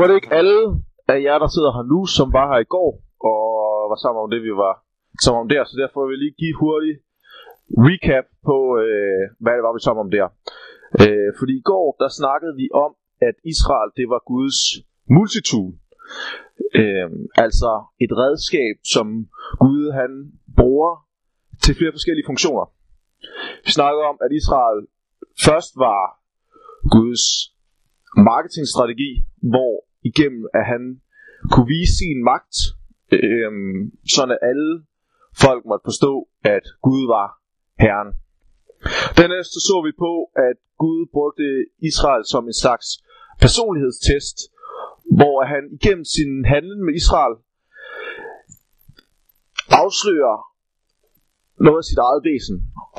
Var det ikke alle af jer, der sidder her nu, som var her i går, og var sammen om det, vi var sammen om der, så derfor vil jeg lige give hurtigt recap på, øh, hvad det var, vi sammen om der. Øh, fordi i går, der snakkede vi om, at Israel, det var Guds multitool. Øh, altså et redskab, som Gud han bruger til flere forskellige funktioner. Vi snakkede om, at Israel først var Guds marketingstrategi, hvor igennem at han kunne vise sin magt, øh, sådan at alle folk måtte forstå, at Gud var Herren. Dernæst så vi på, at Gud brugte Israel som en slags personlighedstest, hvor han igennem sin handling med Israel afslører noget af sit eget væsen,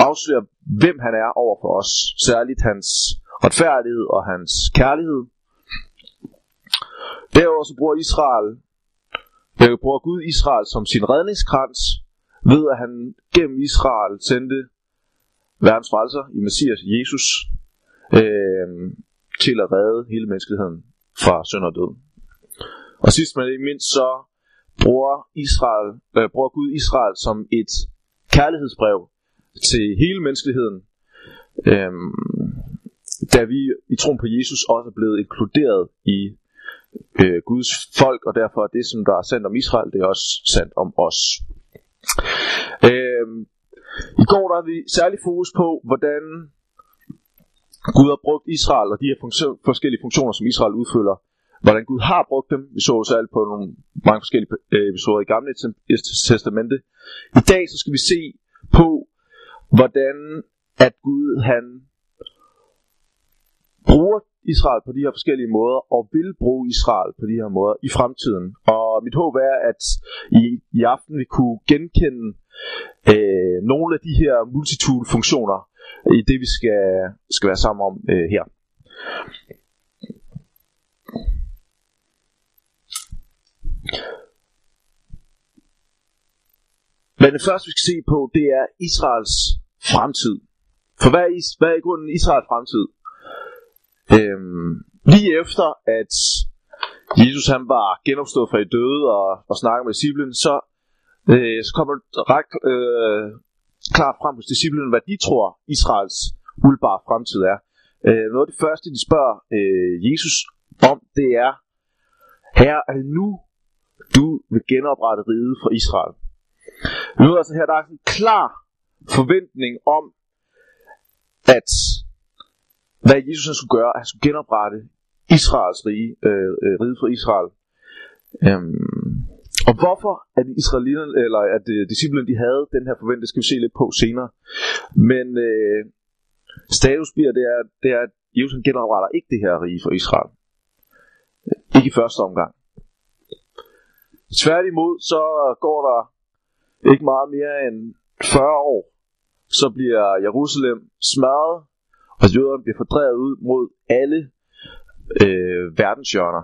afslører hvem han er over for os, særligt hans retfærdighed og hans kærlighed. Derudover så bruger Israel, øh, bruger Gud Israel som sin redningskrans, ved at han gennem Israel sendte verdens frelser i Messias Jesus øh, til at redde hele menneskeligheden fra synd og død. Og sidst men ikke mindst så bruger, Israel, øh, bruger Gud Israel som et kærlighedsbrev til hele menneskeligheden, øh, da vi i troen på Jesus også er blevet inkluderet i øh, Guds folk, og derfor er det, som der er sandt om Israel, det er også sandt om os. Øh, I går der har vi særlig fokus på, hvordan Gud har brugt Israel og de her funktion, forskellige funktioner, som Israel udfylder, hvordan Gud har brugt dem. Vi så særligt på nogle mange forskellige øh, episoder i Gamle Testamente. I dag så skal vi se på, hvordan at Gud han bruger Israel på de her forskellige måder, og vil bruge Israel på de her måder i fremtiden. Og mit håb er, at i, i aften vi kunne genkende øh, nogle af de her multitude-funktioner i det, vi skal, skal være sammen om øh, her. Men det første, vi skal se på, det er Israels fremtid. For hvad er, hvad er i grunden Israels fremtid? Øhm, lige efter, at Jesus han var genopstået fra de døde og, og snakkede med disciplen, så, øh, så kommer det ret øh, klart frem hos disciplen, hvad de tror Israels uldbare fremtid er. Øh, noget af det første, de spørger øh, Jesus om, det er, Herre, er det nu, du vil genoprette riget for Israel? Nu er altså her, der er en klar forventning om, at hvad Jesus han skulle gøre, at han skulle genoprette Israels rige, øh, øh, rige for Israel. Øhm, og hvorfor at israelitterne, eller at øh, disciplinen de havde den her forventning, skal vi se lidt på senere. Men øh, status bliver, det er, det er, at Jesus han genopretter ikke det her rige for Israel. Ikke i første omgang. Tværtimod, så går der ikke meget mere end 40 år, så bliver Jerusalem smadret og jøderne bliver fordrevet ud mod alle øh, verdenshjørner.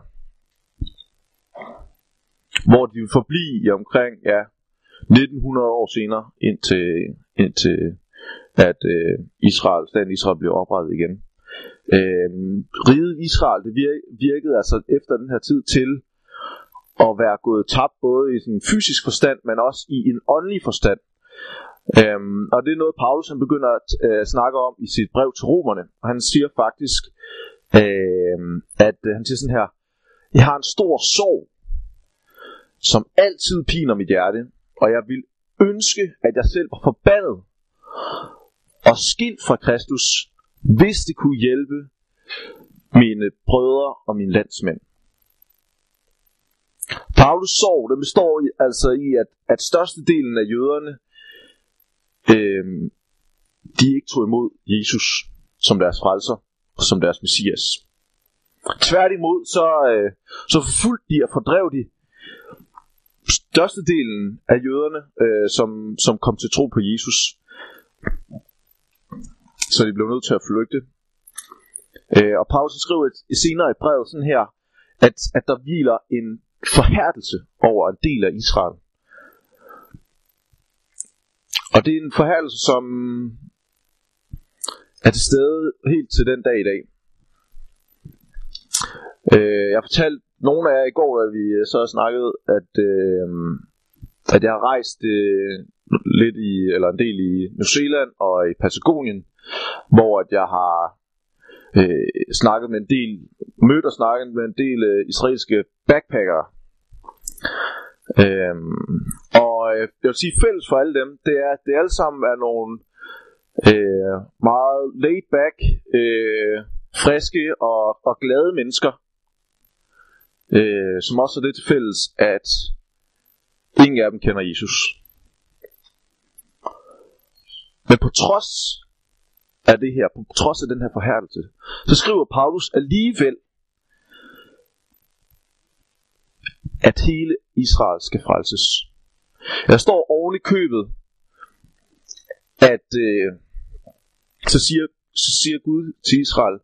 Hvor de vil forblive i omkring ja, 1900 år senere, indtil, indtil at øh, Israel, staten Israel bliver oprettet igen. Øh, riget Israel, det virkede altså efter den her tid til at være gået tabt både i en fysisk forstand, men også i en åndelig forstand. Øhm, og det er noget, Paulus han begynder at øh, snakke om i sit brev til romerne. Og han siger faktisk, øh, at øh, han siger sådan her, Jeg har en stor sorg, som altid piner mit hjerte, og jeg vil ønske, at jeg selv var forbandet og skilt fra Kristus, hvis det kunne hjælpe mine brødre og mine landsmænd. Paulus sorg, den består i, altså i, at, at størstedelen af jøderne øh, de ikke tog imod Jesus som deres frelser og som deres messias. Tværtimod så, øh, så forfulgte de og fordrev de størstedelen af jøderne, øh, som, som kom til tro på Jesus. Så de blev nødt til at flygte. Øh, og Paulus skriver et, senere i brevet sådan her, at, at der hviler en forhærdelse over en del af Israel. Og det er en forhærdelse, som er til stede helt til den dag i dag. Øh, jeg fortalte nogle af jer i går, da vi øh, så snakkede, at, øh, at jeg har rejst øh, lidt i, eller en del i New Zealand og i Patagonien, hvor at jeg har øh, snakket med en del, mødt og snakket med en del øh, israelske backpackere. Øh, og øh, jeg vil sige fælles for alle dem, det er, at det alle sammen er nogle øh, meget laid back, øh, friske og, og glade mennesker, øh, som også er det til fælles, at ingen af dem kender Jesus. Men på trods af det her, på trods af den her forhærdelse, så skriver Paulus alligevel, at hele Israel skal frelses. Der står oven i købet, at øh, så, siger, så siger Gud til Israel,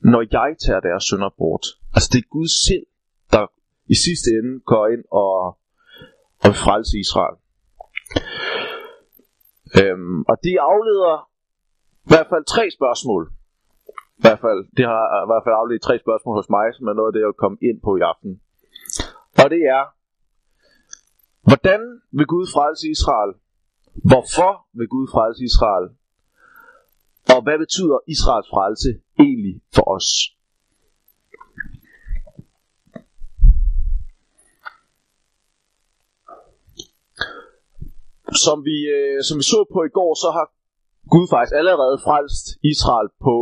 når jeg tager deres sønder bort. Altså det er Gud selv, der i sidste ende går ind og, og frelse Israel. Øhm, og det afleder i hvert fald tre spørgsmål. I hvert fald, det har i hvert fald afledt tre spørgsmål hos mig, som er noget af det, jeg vil komme ind på i aften. Og det er, hvordan vil Gud frelse Israel? Hvorfor vil Gud frelse Israel? Og hvad betyder Israels frelse egentlig for os? Som vi, øh, som vi så på i går, så har Gud faktisk allerede frelst Israel på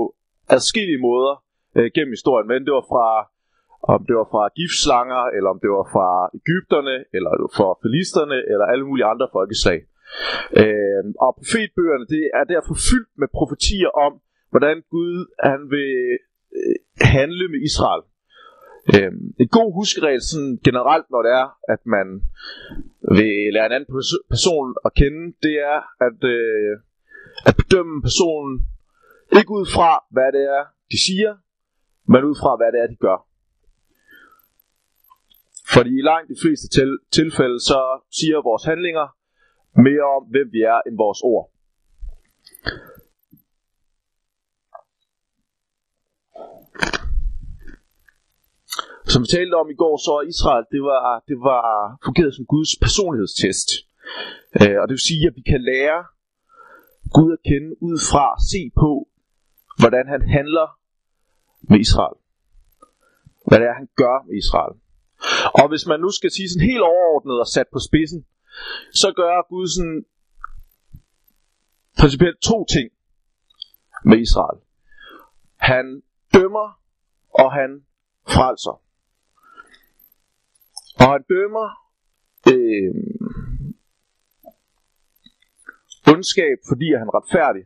adskillige måder øh, gennem historien. Men det var fra om det var fra giftslanger, eller om det var fra Ægypterne, eller fra filisterne, eller alle mulige andre folkeslag. Øh, og profetbøgerne, det er derfor fyldt med profetier om, hvordan Gud han vil øh, handle med Israel. Øh, en god huskeregel sådan generelt, når det er, at man vil lære en anden person at kende, det er at, øh, at bedømme personen ikke ud fra, hvad det er, de siger, men ud fra, hvad det er, de gør. Fordi i langt de fleste til- tilfælde, så siger vores handlinger mere om, hvem vi er, end vores ord. Som vi talte om i går, så Israel, det var, det var fungeret som Guds personlighedstest. Øh, og det vil sige, at vi kan lære Gud at kende ud fra se på, hvordan han handler med Israel. Hvad det er, han gør med Israel. Og hvis man nu skal sige sådan helt overordnet og sat på spidsen, så gør Gud sådan principielt to ting med Israel. Han dømmer, og han frelser. Og han dømmer øh, ondskab, fordi han er retfærdig.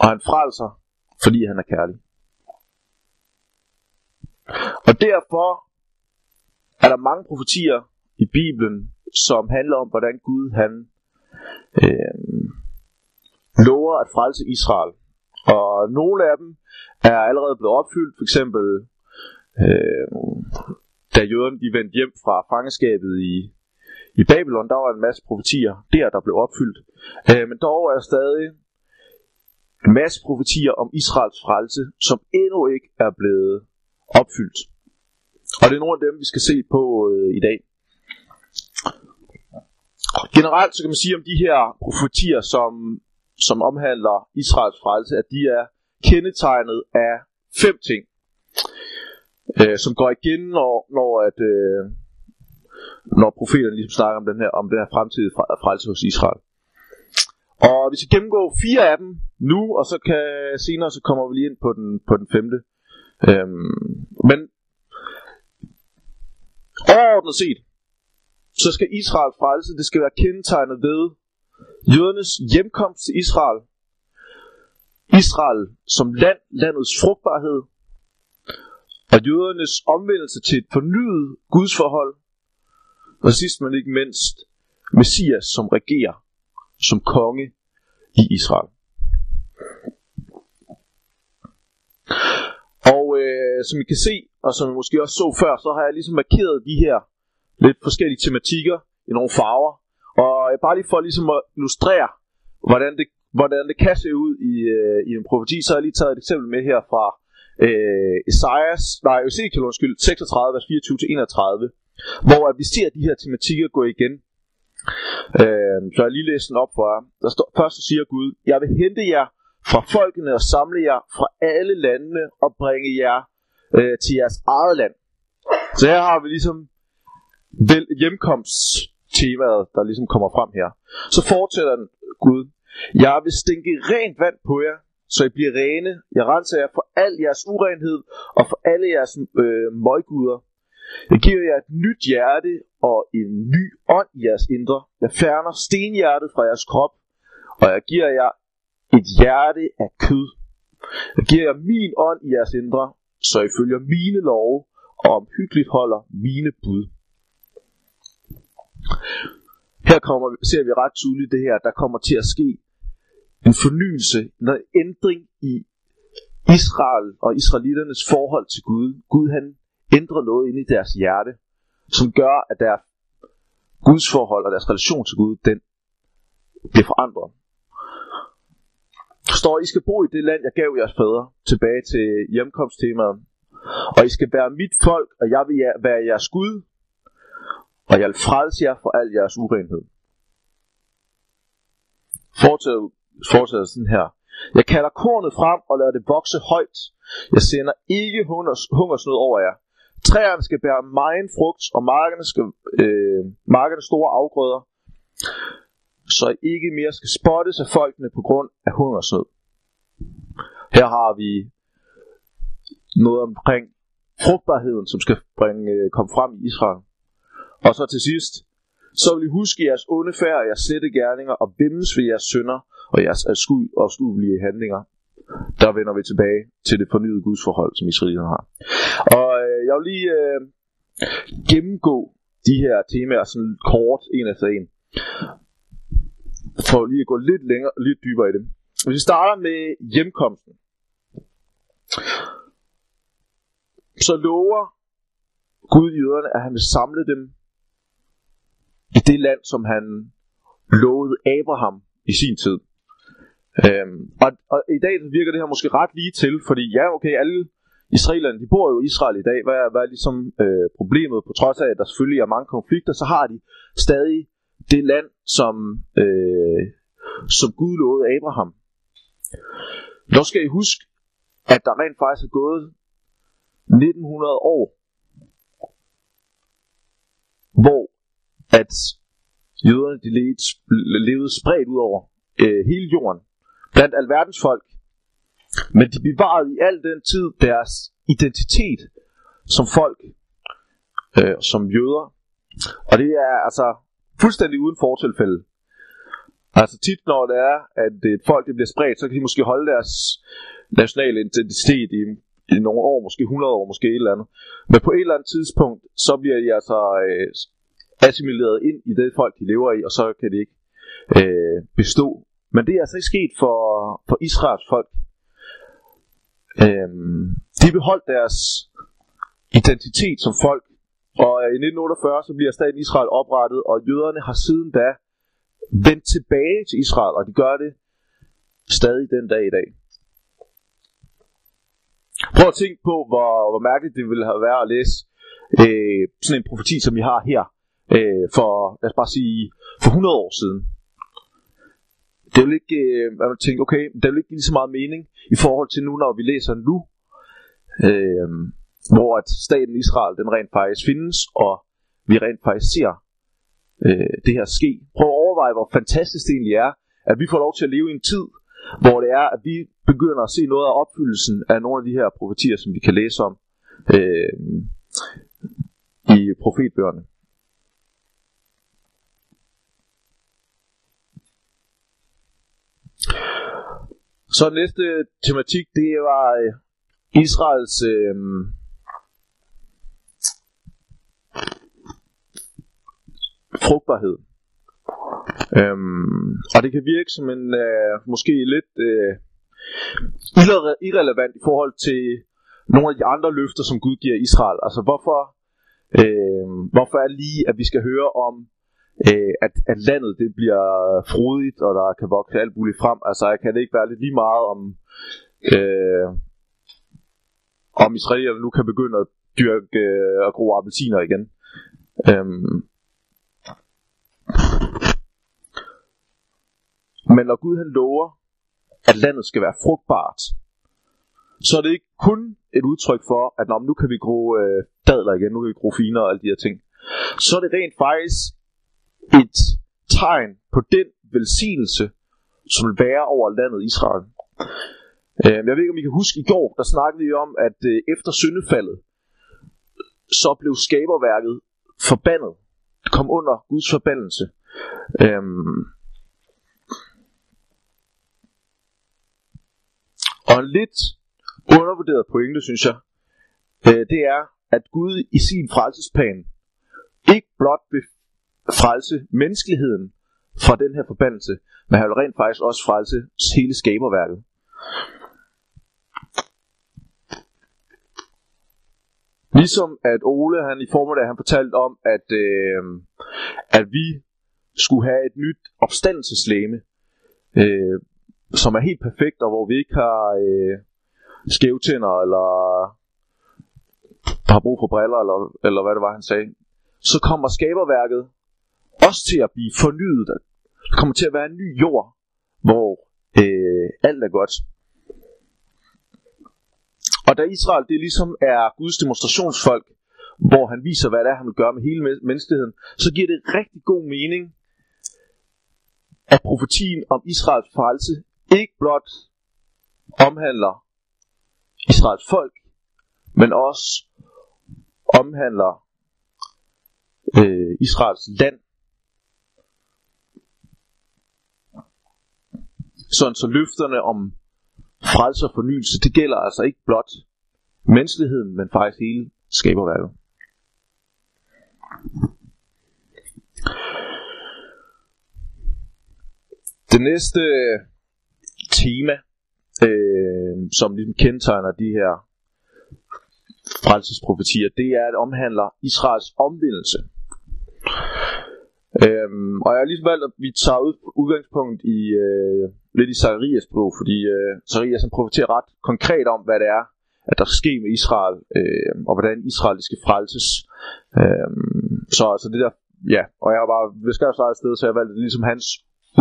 Og han frelser, fordi han er kærlig. Og derfor er der mange profetier i Bibelen, som handler om, hvordan Gud han øh, lover at frelse Israel. Og nogle af dem er allerede blevet opfyldt, for eksempel øh, da jøderne de vendte hjem fra fangeskabet i, i Babylon, der var en masse profetier der, der blev opfyldt. Øh, men dog er der stadig en masse profetier om Israels frelse, som endnu ikke er blevet opfyldt. Og det er nogle af dem, vi skal se på øh, i dag. Generelt så kan man sige om de her profetier, som, som omhandler Israels frelse, at de er kendetegnet af fem ting, øh, som går igen, når, når, at, øh, når profeterne ligesom snakker om den her, om den her fremtidige frelse hos Israel. Og vi skal gennemgå fire af dem nu, og så kan senere så kommer vi lige ind på den, på den femte. Øhm, men overordnet set, så skal Israel frelse, det skal være kendetegnet ved jødernes hjemkomst til Israel, Israel som land, landets frugtbarhed, og jødernes omvendelse til et fornyet gudsforhold, og sidst men ikke mindst, Messias som regerer som konge i Israel. Øh, som I kan se, og som I måske også så før, så har jeg ligesom markeret de her lidt forskellige tematikker i nogle farver. Og øh, bare lige for ligesom at illustrere, hvordan det, hvordan det kan se ud i, øh, i en profeti, så har jeg lige taget et eksempel med her fra øh, Esajas, nej, Ezekiel, undskyld, 36, vers 24-31, hvor at vi ser de her tematikker gå igen. Øh, så jeg lige læser den op for jer. Der står, først så siger Gud, jeg vil hente jer fra folkene og samle jer fra alle landene og bringe jer øh, til jeres eget land. Så her har vi ligesom vel, hjemkomsttemaet, der ligesom kommer frem her. Så fortæller den Gud. Jeg vil stinke rent vand på jer, så I bliver rene. Jeg renser jer for al jeres urenhed og for alle jeres øh, møgguder. Jeg giver jer et nyt hjerte og en ny ånd i jeres indre. Jeg fjerner stenhjertet fra jeres krop, og jeg giver jer et hjerte af kød. Jeg giver jer min ånd i jeres indre, så I følger mine love og omhyggeligt holder mine bud. Her kommer, ser vi ret tydeligt det her, der kommer til at ske en fornyelse, en ændring i Israel og israeliternes forhold til Gud. Gud han ændrer noget ind i deres hjerte, som gør, at deres Guds forhold og deres relation til Gud, den bliver forandret. Står, I skal bo i det land, jeg gav jeres fædre, tilbage til hjemkomsttemaet. Og I skal være mit folk, og jeg vil være jeres Gud, og jeg vil frelse jer for al jeres urenhed. Fortsætter, sådan her. Jeg kalder kornet frem og lader det vokse højt. Jeg sender ikke hungersnød over jer. Træerne skal bære megen frugt, og markerne, skal, øh, markerne store afgrøder, så I ikke mere skal spottes af folkene på grund af hungersnød. Her har vi noget omkring frugtbarheden, som skal bringe, øh, komme frem i Israel. Og så til sidst, så vil I huske jeres onde færd og jeres slette gerninger og vimmes ved jeres sønder og jeres afskuelige handlinger. Der vender vi tilbage til det fornyede gudsforhold, som Israelerne har. Og øh, jeg vil lige øh, gennemgå de her temaer sådan kort, en efter en. For lige at gå lidt længere, lidt dybere i det. Hvis vi starter med hjemkomsten, så lover Gud jøderne, at han vil samle dem i det land, som han lovede Abraham i sin tid. Øhm, og, og i dag virker det her måske ret lige til, fordi ja, okay, alle israelerne, de bor jo i Israel i dag. Hvad er, hvad er ligesom øh, problemet? På trods af, at der selvfølgelig er mange konflikter, så har de stadig det land, som, øh, som Gud lovede Abraham. Nu skal I huske, at der rent faktisk er gået 1900 år, hvor at jøderne de levede, levede spredt ud over øh, hele jorden, blandt alverdens folk. Men de bevarede i al den tid deres identitet som folk, øh, som jøder. Og det er altså fuldstændig uden fortilfælde. Altså tit når det er, at et folk det bliver spredt, så kan de måske holde deres nationale identitet i, i nogle år, måske 100 år, måske et eller andet. Men på et eller andet tidspunkt, så bliver de altså øh, assimileret ind i det folk, de lever i, og så kan de ikke øh, bestå. Men det er altså ikke sket for, for Israels folk. Øh, de beholdt deres identitet som folk, og øh, i 1948 så bliver staten Israel oprettet, og jøderne har siden da vendt tilbage til Israel, og de gør det stadig den dag i dag. Prøv at tænke på, hvor, hvor mærkeligt det ville have været at læse øh, sådan en profeti, som vi har her, øh, for, lad os bare sige, for 100 år siden. Det vil ikke, øh, man tænke, okay, det vil ikke give lige så meget mening i forhold til nu, når vi læser nu, øh, hvor at staten Israel, den rent faktisk findes, og vi rent faktisk ser øh, det her ske. Prøv at overveje, hvor fantastisk det egentlig er, at vi får lov til at leve i en tid, hvor det er, at vi begynder at se noget af opfyldelsen af nogle af de her profetier, som vi kan læse om øh, i profetbøgerne. Så næste tematik, det var øh, Israels øh, frugtbarhed. Øhm, og det kan virke som en øh, måske lidt øh, irrelevant i forhold til nogle af de andre løfter, som Gud giver Israel. Altså hvorfor, øh, hvorfor er lige, at vi skal høre om, øh, at, at landet det bliver frodigt, og der kan vokse alt muligt frem. Altså kan det ikke være lidt lige meget om, øh, om israelerne nu kan begynde at dyrke øh, og gro appelsiner igen. Øhm. Men når Gud han lover, at landet skal være frugtbart, så er det ikke kun et udtryk for, at Nå, nu kan vi gro øh, dadler igen, nu kan vi gro finer og alle de her ting. Så er det rent faktisk et tegn på den velsignelse, som vil være over landet Israel. Øh, jeg ved ikke, om I kan huske, i går, der snakkede vi om, at øh, efter syndefaldet, så blev skaberværket forbandet. Det kom under Guds forbandelse. Øhm. Og en lidt undervurderet pointe, synes jeg, øh, det er, at Gud i sin frelsesplan ikke blot vil frelse menneskeligheden fra den her forbandelse, men han vil rent faktisk også frelse hele skaberværket. Ligesom at Ole han i formiddag han fortalte om, at, øh, at vi skulle have et nyt opstandelseslæme, øh, som er helt perfekt, og hvor vi ikke har øh, skævtænder, eller har brug for briller, eller, eller hvad det var, han sagde. Så kommer skaberværket også til at blive fornyet. Der kommer til at være en ny jord, hvor øh, alt er godt. Og da Israel det ligesom er Guds demonstrationsfolk, hvor han viser, hvad det er, han vil gøre med hele menneskeheden, så giver det rigtig god mening, at profetien om Israels frelse ikke blot omhandler Israels folk, men også omhandler øh, Israels land. Sådan så løfterne om frelse og fornyelse, det gælder altså ikke blot menneskeligheden, men faktisk hele skaberværket. Det næste tema, øh, som ligesom kendetegner de her frelsesprofetier, det er, at det omhandler Israels omvendelse. Øhm, og jeg har ligesom valgt, at vi tager ud, udgangspunkt i øh, lidt i Zacharias bog, fordi øh, Zacharias han profeterer ret konkret om, hvad det er, at der sker med Israel, øh, og hvordan Israel skal frelses. Øh, så altså det der, ja, og jeg har bare beskrevet sig et sted, så jeg valgte ligesom hans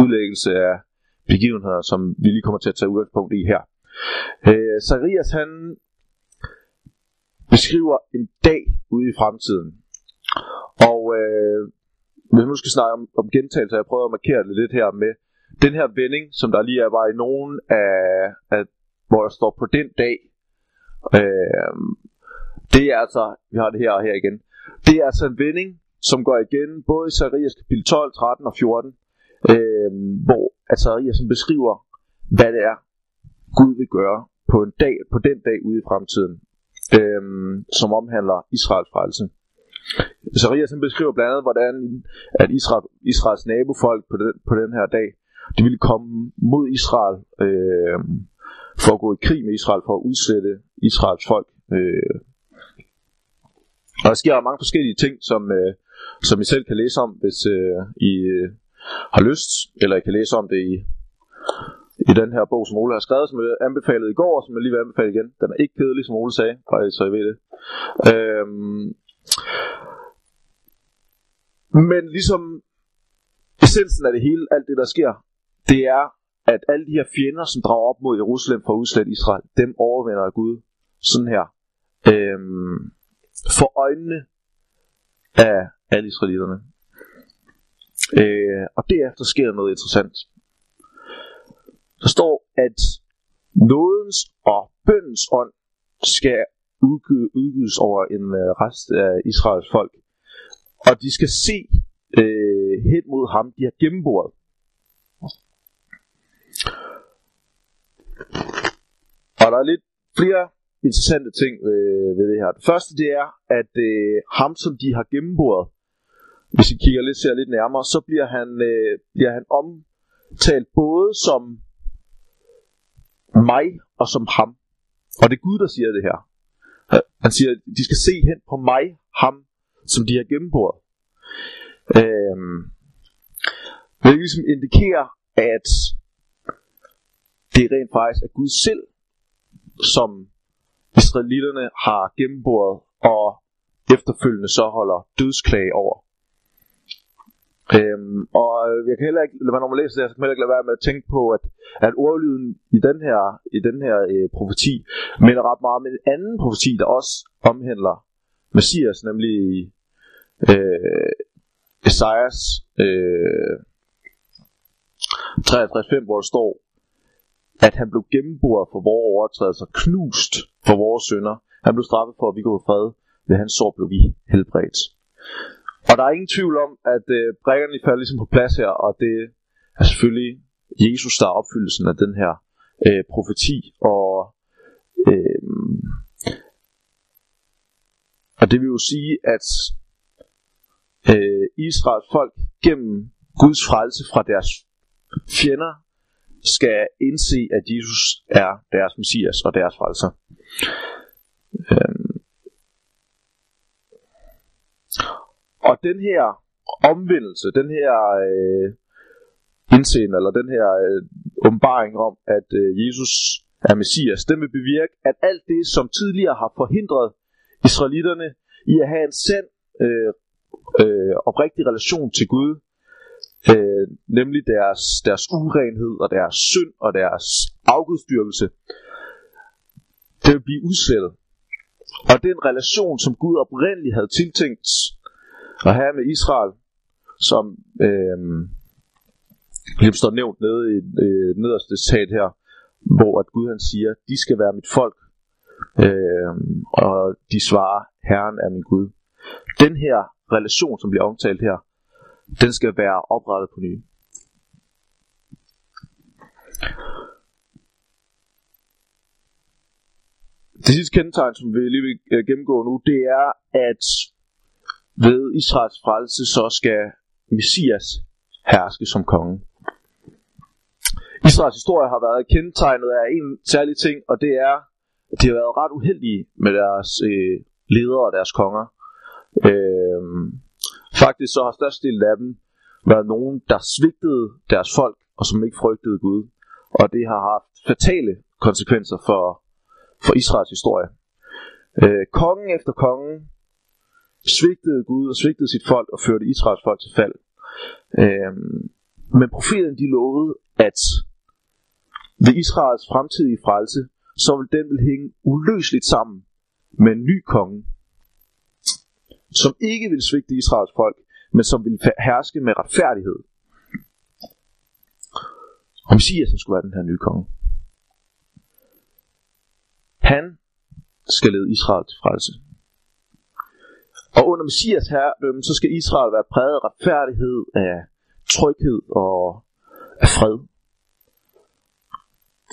udlæggelse af begivenheder, som vi lige kommer til at tage udgangspunkt i her. Øh, Zacharias han beskriver en dag ude i fremtiden. Og øh, hvis man nu skal snakke om, om gentagelser, jeg prøver at markere det lidt her med den her vending, som der lige er var i nogen af, af hvor der står på den dag, øh, det er altså, vi har det her og her igen, det er altså en vending, som går igen både i Sarias kapitel 12, 13 og 14, øh, hvor Sarias beskriver, hvad det er, Gud vil gøre på en dag, på den dag ude i fremtiden, øh, som omhandler Israels frelse. Zacharias beskriver blandt andet, hvordan at Israel, Israels nabofolk på den, på den her dag, de ville komme mod Israel øh, for at gå i krig med Israel, for at udsætte Israels folk. Øh. Og der sker mange forskellige ting, som, øh, som I selv kan læse om, hvis øh, I øh, har lyst, eller I kan læse om det i, i den her bog, som Ole har skrevet, som jeg anbefalede i går, og som jeg lige vil anbefale igen. Den er ikke kedelig, som Ole sagde, bare så I ved det. Øhm, men ligesom essensen af det hele, alt det der sker, det er, at alle de her fjender, som drager op mod Jerusalem for at udslætte Israel, dem overvinder Gud sådan her. Øhm, for øjnene af alle israelitterne. Øh, og derefter sker noget interessant. Der står, at nådens og bøndens ånd skal udgives over en øh, rest af Israels folk. Og de skal se øh, hen mod ham, de har gennemboret. Og der er lidt flere interessante ting ved, ved det her. Det første det er, at øh, ham som de har gennemboret, hvis I kigger lidt, ser lidt nærmere, så bliver han, øh, bliver han omtalt både som mig og som ham. Og det er Gud, der siger det her. Han siger, at de skal se hen på mig, ham, som de har gennemboret. Øhm, det ligesom indikerer, at det er rent faktisk er Gud selv, som israelitterne har gennemboret og efterfølgende så holder dødsklage over. Øhm, og øh, jeg kan heller ikke, når man læser det her, så kan man heller ikke lade være med at tænke på, at, at ordlyden i den her, i den her øh, profeti minder ret meget om en anden profeti, der også omhandler Messias, nemlig øh, Esajas øh, 53.5, hvor der står, at han blev gennemboret for vores overtrædelser, knust for vores synder. Han blev straffet for, at vi kunne få fred. Ved hans sår blev vi helbredt. Og der er ingen tvivl om, at øh, brækkerne falder ligesom på plads her, og det er selvfølgelig Jesus, der er opfyldelsen af den her øh, profeti. Og, øh, og det vil jo sige, at øh, Israels folk gennem Guds frelse fra deres fjender skal indse, at Jesus er deres messias og deres frelser. Øhm. Og den her omvendelse, den her øh, indseende, eller den her øh, åbenbaring om, at øh, Jesus er messias, den vil bevirke, at alt det, som tidligere har forhindret israelitterne i at have en sand øh, øh, oprigtig relation til Gud, øh, nemlig deres, deres urenhed og deres synd og deres afgudstyrkelse, det vil blive udslettet. Og den relation, som Gud oprindeligt havde tiltænkt og her med Israel, som øh, ligesom står nævnt nede i øh, nederste citat her, hvor at Gud han siger, de skal være mit folk, øh, og de svarer, Herren er min Gud. Den her relation, som bliver omtalt her, den skal være oprettet på ny. Det sidste kendetegn, som vi lige vil øh, gennemgå nu, det er, at ved Israels frelse, så skal Messias herske som konge. Israels historie har været kendetegnet af en særlig ting, og det er, at de har været ret uheldige med deres øh, ledere og deres konger. Øh, faktisk så har størstedelen af dem været nogen, der svigtede deres folk, og som ikke frygtede Gud. Og det har haft fatale konsekvenser for, for Israels historie. Øh, kongen efter kongen svigtede Gud og svigtede sit folk og førte Israels folk til fald. Øh, men profeten de lovede, at ved Israels fremtidige frelse, så vil den vil hænge uløseligt sammen med en ny konge, som ikke vil svigte Israels folk, men som vil herske med retfærdighed. Og Messias skulle være den her nye konge. Han skal lede Israel til frelse. Og under Messias herredømme, så skal Israel være præget af retfærdighed, af tryghed og af fred.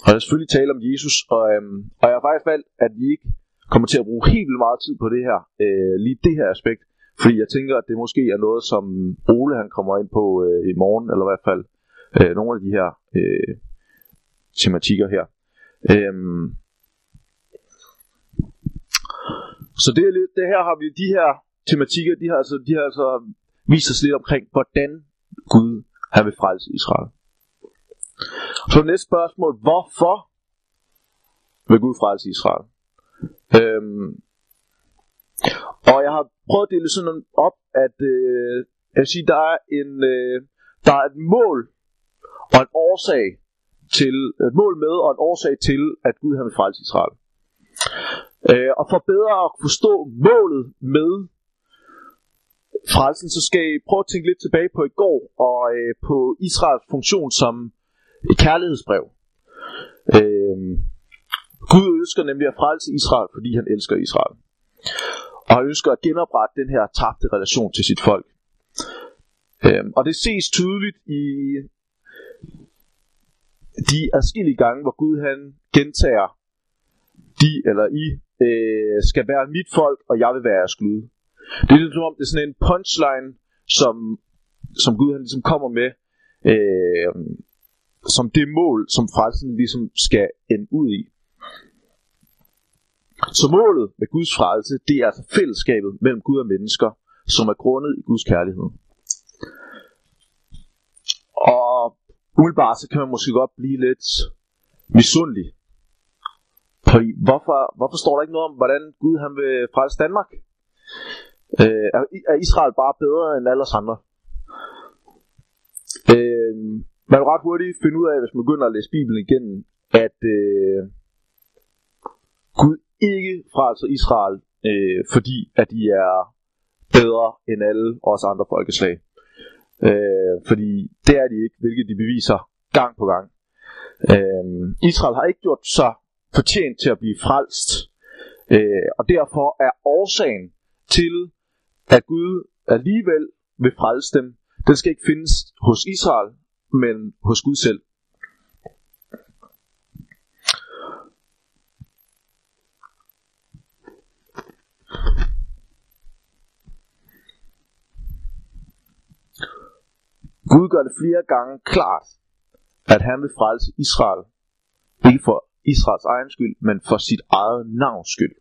Og jeg selvfølgelig tale om Jesus, og, øhm, og jeg har faktisk valgt, at vi ikke kommer til at bruge helt vildt meget tid på det her, øh, lige det her aspekt, fordi jeg tænker, at det måske er noget, som Ole han kommer ind på øh, i morgen, eller i hvert fald øh, nogle af de her øh, tematikker her. Øhm, så det, er lidt, det her har vi, de her tematikker, de har, altså, de har altså vist os lidt omkring, hvordan Gud har vil frelse Israel. Så næste spørgsmål, hvorfor vil Gud frelse Israel? Øhm, og jeg har prøvet at dele sådan op, at øh, jeg vil sige, der er, en, øh, der er et mål og en årsag til, et mål med og en årsag til, at Gud har vil frelse Israel. Øh, og for bedre at forstå målet med frelsen, så skal I prøve at tænke lidt tilbage på i går, og øh, på Israels funktion som et kærlighedsbrev. Øh, Gud ønsker nemlig at frelse Israel, fordi han elsker Israel. Og han ønsker at genoprette den her tabte relation til sit folk. Øh, og det ses tydeligt i de adskillige gange, hvor Gud han gentager, de eller I øh, skal være mit folk, og jeg vil være jeres Gud. Det er ligesom om, det er sådan en punchline, som, som Gud han ligesom kommer med, øh, som det mål, som frelsen ligesom skal ende ud i. Så målet med Guds frelse, det er altså fællesskabet mellem Gud og mennesker, som er grundet i Guds kærlighed. Og umiddelbart så kan man måske godt blive lidt misundelig fordi hvorfor, hvorfor står der ikke noget om, hvordan Gud han vil frelse Danmark? Øh, er, er Israel bare bedre end alle os andre? Øh, man vil ret hurtigt finde ud af, hvis man begynder at læse Bibelen igen, at øh, Gud ikke frelser Israel, øh, fordi at de er bedre end alle os andre folkeslag. Øh, fordi det er de ikke, hvilket de beviser gang på gang. Øh, Israel har ikke gjort sig fortjent til at blive frelst, øh, og derfor er årsagen til, at Gud alligevel vil frelse dem, den skal ikke findes hos Israel, men hos Gud selv. Gud gør det flere gange klart, at han vil frelse Israel. Ikke for Israels egen skyld, men for sit eget navns skyld.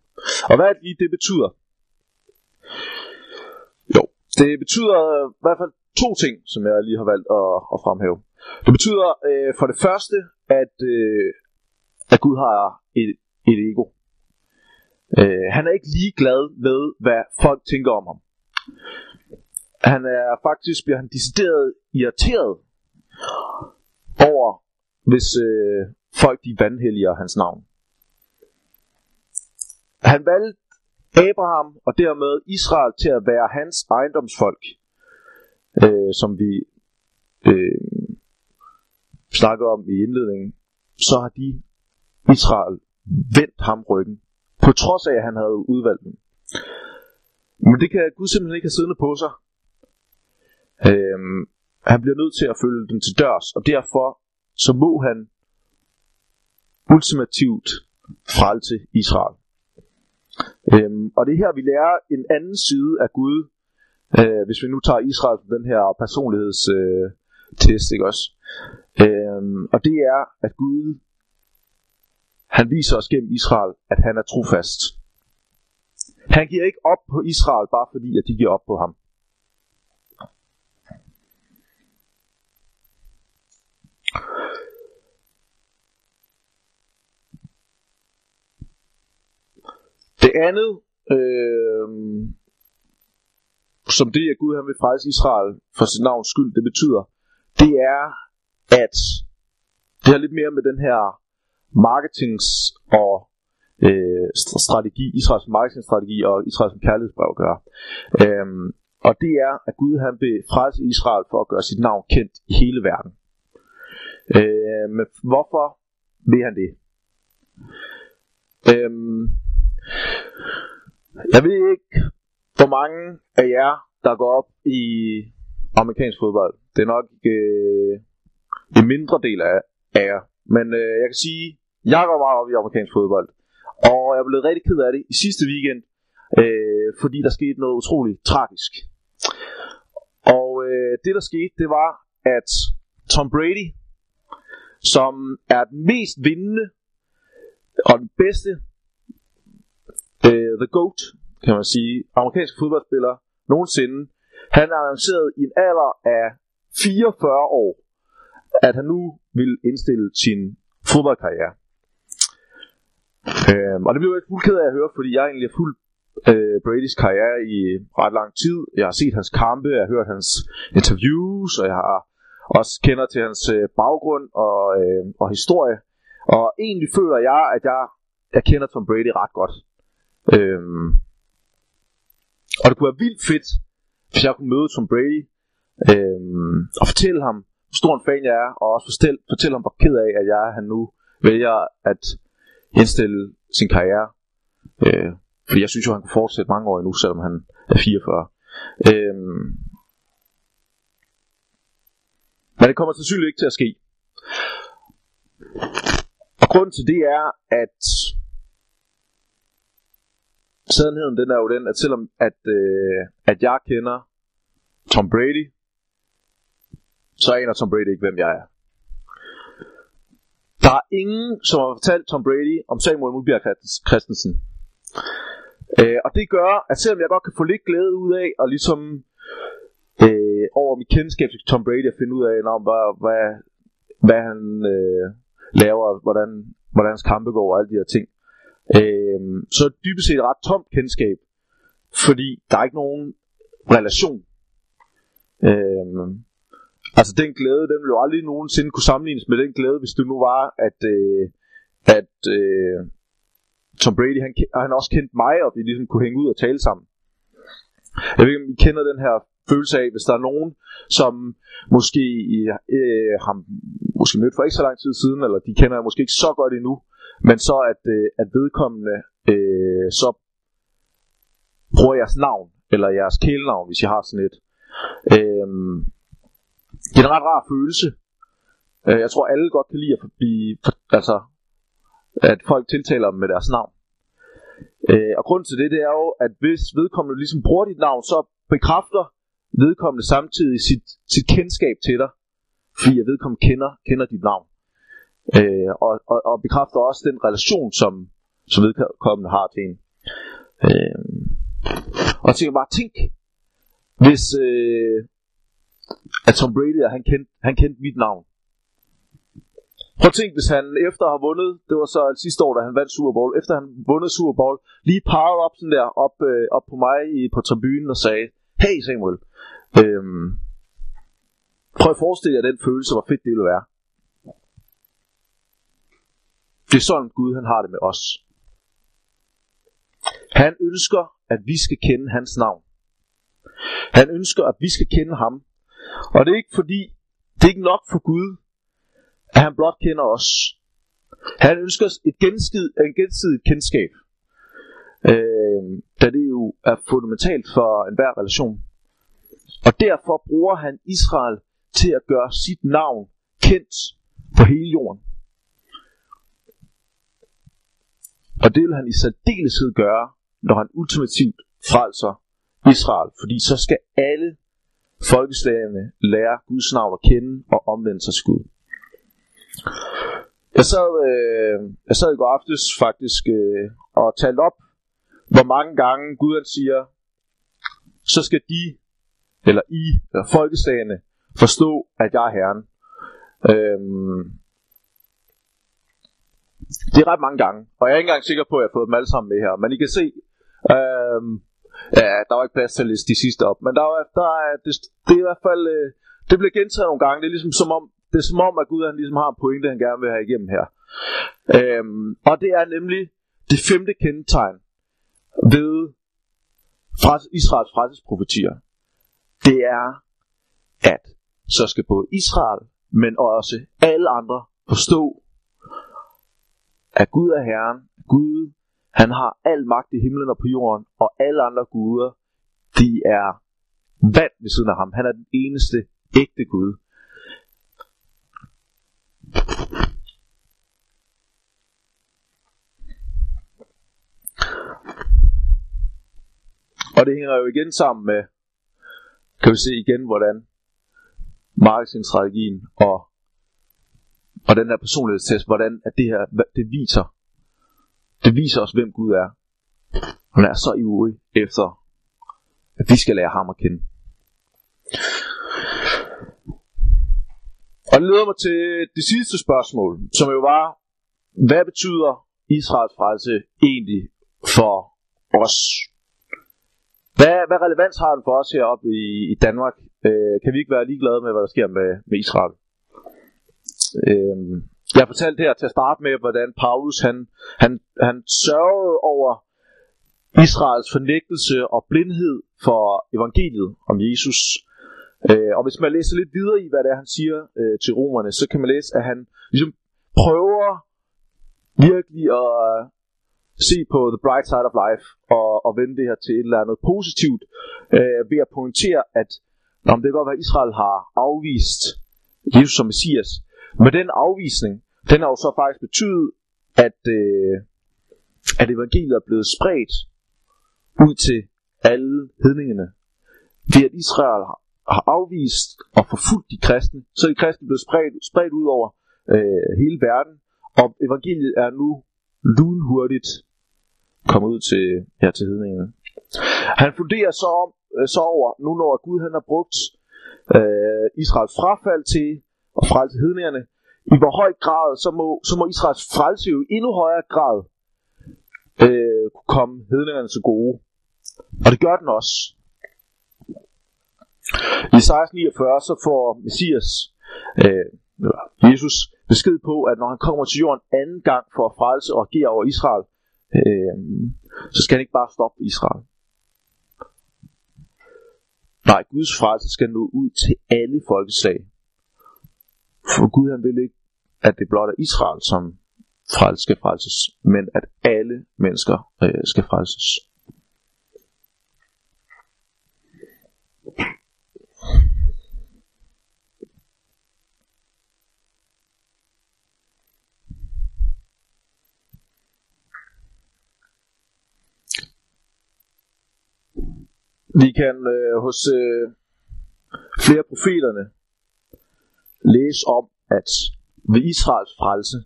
Og hvad er det lige, det betyder? Jo, det betyder øh, i hvert fald to ting, som jeg lige har valgt at, at fremhæve. Det betyder øh, for det første, at, øh, at Gud har et, et ego. Øh, han er ikke lige glad med, hvad folk tænker om ham. Han er faktisk, bliver han decideret irriteret over, hvis øh, folk de vandhelliger hans navn. Han valgte Abraham og dermed Israel til at være hans ejendomsfolk, øh, som vi øh, snakker om i indledningen, så har de Israel vendt ham ryggen, på trods af, at han havde udvalgt dem. Men det kan Gud simpelthen ikke have siddende på sig. Øhm, han bliver nødt til at følge den til dørs, og derfor så må han ultimativt frelse Israel. Øhm, og det er her, vi lærer en anden side af Gud, øh, hvis vi nu tager Israel på den her personlighedstest, øh, test, ikke også? Øhm, og det er, at Gud, han viser os gennem Israel, at han er trofast. Han giver ikke op på Israel, bare fordi, at de giver op på ham. Det andet, øh, som det, at Gud han vil frelse Israel for sit navns skyld, det betyder, det er, at det har lidt mere med den her marketings- og øh, strategi, Israels marketingstrategi og Israels kærlighedsbrev at gøre. Øhm, og det er, at Gud han vil frelse Israel for at gøre sit navn kendt i hele verden. Øh, men hvorfor vil han det? Øhm, jeg ved ikke, hvor mange af jer, der går op i amerikansk fodbold. Det er nok øh, en mindre del af, af jer. Men øh, jeg kan sige, jeg går meget op i amerikansk fodbold. Og jeg blev rigtig ked af det i sidste weekend, øh, fordi der skete noget utroligt tragisk. Og øh, det der skete, det var, at Tom Brady, som er den mest vindende og den bedste, øh, the GOAT, kan man sige, amerikansk fodboldspiller nogensinde, han er annonceret i en alder af 44 år, at han nu vil indstille sin fodboldkarriere. Øhm, og det blev jeg fuldt ked af at høre, fordi jeg egentlig har fulgt øh, Bradys karriere i ret lang tid. Jeg har set hans kampe, jeg har hørt hans interviews, og jeg har også kender til hans øh, baggrund og, øh, og historie. Og egentlig føler jeg, at jeg, jeg kender Tom Brady ret godt. Øhm, og det kunne være vildt fedt, hvis jeg kunne møde Tom Brady øhm, og fortælle ham, hvor stor en fan jeg er, og også fortælle, fortælle ham, hvor ked af, at jeg er, han nu vælger at indstille sin karriere. Øh, fordi jeg synes jo, han kan fortsætte mange år endnu, selvom han er 44. Øhm, men det kommer sandsynligvis ikke til at ske. Og grunden til det er, at sandheden den er jo den, at selvom at, øh, at jeg kender Tom Brady, så aner Tom Brady ikke, hvem jeg er. Der er ingen, som har fortalt Tom Brady om Samuel Mulbjerg Christensen. Øh, og det gør, at selvom jeg godt kan få lidt glæde ud af, og ligesom øh, over mit kendskab til Tom Brady, at finde ud af, om, hvad, hvad, hvad han øh, laver, hvordan, hvordan hans kampe går og alle de her ting, øh, Øhm, så er det dybest set et ret tomt kendskab, fordi der er ikke nogen relation. Øh, altså den glæde, den vil jo aldrig nogensinde kunne sammenlignes med den glæde, hvis det nu var, at, øh, at øh, Tom Brady, han, han også kendte mig, og vi ligesom kunne hænge ud og tale sammen. Jeg ved ikke, om I kender den her følelse af, hvis der er nogen, som måske øh, har måske mødt for ikke så lang tid siden, eller de kender jeg måske ikke så godt endnu, men så at, øh, at vedkommende øh, så bruger jeres navn, eller jeres kælenavn, hvis I har sådan et. Øh, det er en ret rar følelse. Øh, jeg tror, alle godt kan lide at blive, altså, at folk tiltaler dem med deres navn. Øh, og grunden til det, det er jo, at hvis vedkommende ligesom bruger dit navn, så bekræfter vedkommende samtidig sit, sit kendskab til dig, fordi at vedkommende kender, kender dit navn. Øh, og, og, og bekræfter også den relation, som, som vedkommende har til en. Øh, og jeg tænker bare, tænk, hvis øh, at Tom Brady, han kendte, han kendte mit navn. Prøv at tænk, hvis han efter at have vundet, det var så sidste år, da han vandt Super Bowl, efter han vundet Super Bowl, lige parrede op sådan der, op, øh, op på mig i, på tribunen og sagde, hey Samuel, øhm, prøv at forestille jer den følelse, hvor fedt det ville være. Det er sådan Gud, han har det med os. Han ønsker, at vi skal kende hans navn. Han ønsker, at vi skal kende ham. Og det er ikke fordi, det er ikke nok for Gud, at han blot kender os. Han ønsker et genskid, en gensidigt kendskab, øh, da det jo er fundamentalt for enhver relation. Og derfor bruger han Israel til at gøre sit navn kendt på hele jorden. Og det vil han i særdeleshed gøre, når han ultimativt frelser Israel. Fordi så skal alle folkeslagene lære Guds navn at kende og omvende sig til Gud. Jeg sad, øh, jeg sad i går aftes faktisk øh, og talte op, hvor mange gange Gud han siger, så skal de, eller I, eller folkeslagene, forstå, at jeg er Herren. Øhm, det er ret mange gange, og jeg er ikke engang sikker på, at jeg har fået dem alle sammen med her. Men I kan se, øh, ja, der var ikke plads til at læse de sidste op, men der, var, der er, det, det er i hvert fald, øh, det bliver gentaget nogle gange. Det er ligesom som om, det er som om, at Gud han ligesom har en pointe, han gerne vil have igennem her. Øh, og det er nemlig det femte kendetegn ved Israels frelsesprofetier. Det er, at så skal både Israel, men også alle andre forstå, at Gud er Herren. Gud, han har al magt i himlen og på jorden, og alle andre guder, de er vand ved siden af ham. Han er den eneste ægte Gud. Og det hænger jo igen sammen med, kan vi se igen, hvordan marketingstrategien og, og den der personlighedstest, hvordan at det her, det viser, det viser os, hvem Gud er. Han er så ivrig efter, at vi skal lære ham at kende. Og det leder mig til det sidste spørgsmål, som jo var, hvad betyder Israels frelse egentlig for os? Hvad, hvad relevans har den for os heroppe i, i Danmark? Øh, kan vi ikke være ligeglade med, hvad der sker med, med Israel? Øh, jeg fortalte her til at starte med, hvordan Paulus han, han, han sørgede over Israels fornægtelse og blindhed for evangeliet om Jesus. Øh, og hvis man læser lidt videre i, hvad det er, han siger øh, til romerne, så kan man læse, at han ligesom prøver virkelig at se på the bright side of life og, og vende det her til et eller andet positivt øh, ved at pointere, at om det kan godt være, at Israel har afvist Jesus som Messias, men den afvisning, den har jo så faktisk betydet, at, øh, at evangeliet er blevet spredt ud til alle hedningene. Ved at Israel har, afvist og forfulgt de kristne, så er de kristne blevet spredt, spredt ud over øh, hele verden, og evangeliet er nu lunhurtigt kommet ud til, her til hedningene. Han funderer så, om, øh, så over, nu når Gud han har brugt øh, Israels frafald til og frelse hedningerne, i hvor høj grad, så må, så må Israels frelse jo i endnu højere grad øh, kunne komme hedningerne til gode. Og det gør den også. I 1649 så får Messias, øh, Jesus, besked på, at når han kommer til jorden anden gang for at frelse og agere over Israel, øh, så skal han ikke bare stoppe Israel. Nej, Guds frelse skal nå ud til alle folkeslag. For Gud han vil ikke, at det blot er Israel, som frelse skal frelses, men at alle mennesker øh, skal frelses. Vi kan øh, hos øh, flere profeterne læse om, at ved Israels frelse,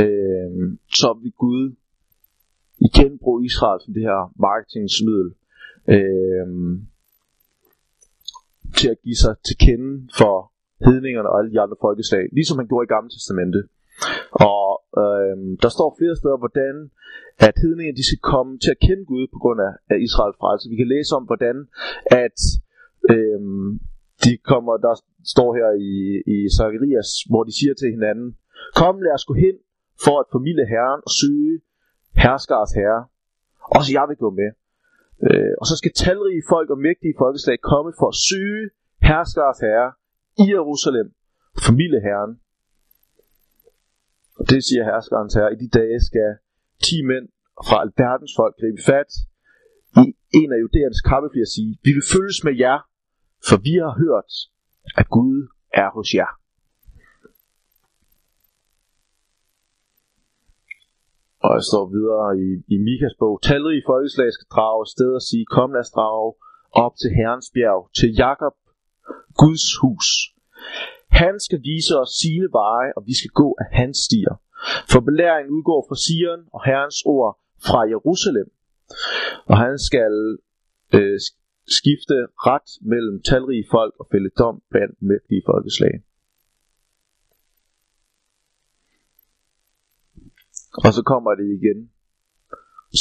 øh, så vil Gud igen bruge Israel som det her marketingsmiddel øh, til at give sig til kende for hedningerne og alle de andre folkeslag, ligesom han gjorde i Gamle Testamente. Og øh, der står flere steder, hvordan at hedninger de skal komme til at kende Gud på grund af, af Israels frelse. Vi kan læse om, hvordan at øh, de kommer, der står her i, i Zacharias, hvor de siger til hinanden, kom lad os gå hen for at formidle Herren og søge herskers herre. Også jeg vil gå med. Øh, og så skal talrige folk og mægtige folkeslag komme for at søge herskers herre i Jerusalem, formidle Herren. Og det siger herskerens herre, i de dage skal 10 mænd fra alverdens folk gribe fat i en af judæernes kappeflier og sige, vi vil følges med jer, for vi har hørt, at Gud er hos jer. Og jeg står videre i, i Mikas bog. Talrige folkeslag skal drage sted og sige, kom lad os drage op til Herrens bjerg, til Jakob, Guds hus. Han skal vise os sine veje, og vi skal gå af hans stier. For belæringen udgår fra Sion og Herrens ord fra Jerusalem. Og han skal øh, skifte ret mellem talrige folk og fælde dom blandt mægtige folkeslag. Og så kommer det igen.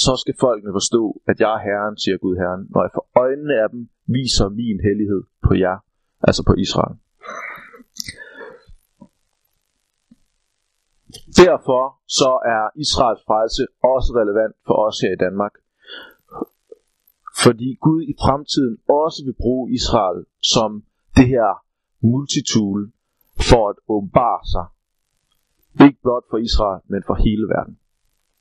Så skal folkene forstå, at jeg er Herren, siger Gud Herren, når jeg for øjnene af dem viser min hellighed på jer, altså på Israel. Derfor så er Israels frelse også relevant for os her i Danmark. Fordi Gud i fremtiden også vil bruge Israel som det her multitool for at åbenbare sig. Ikke blot for Israel, men for hele verden.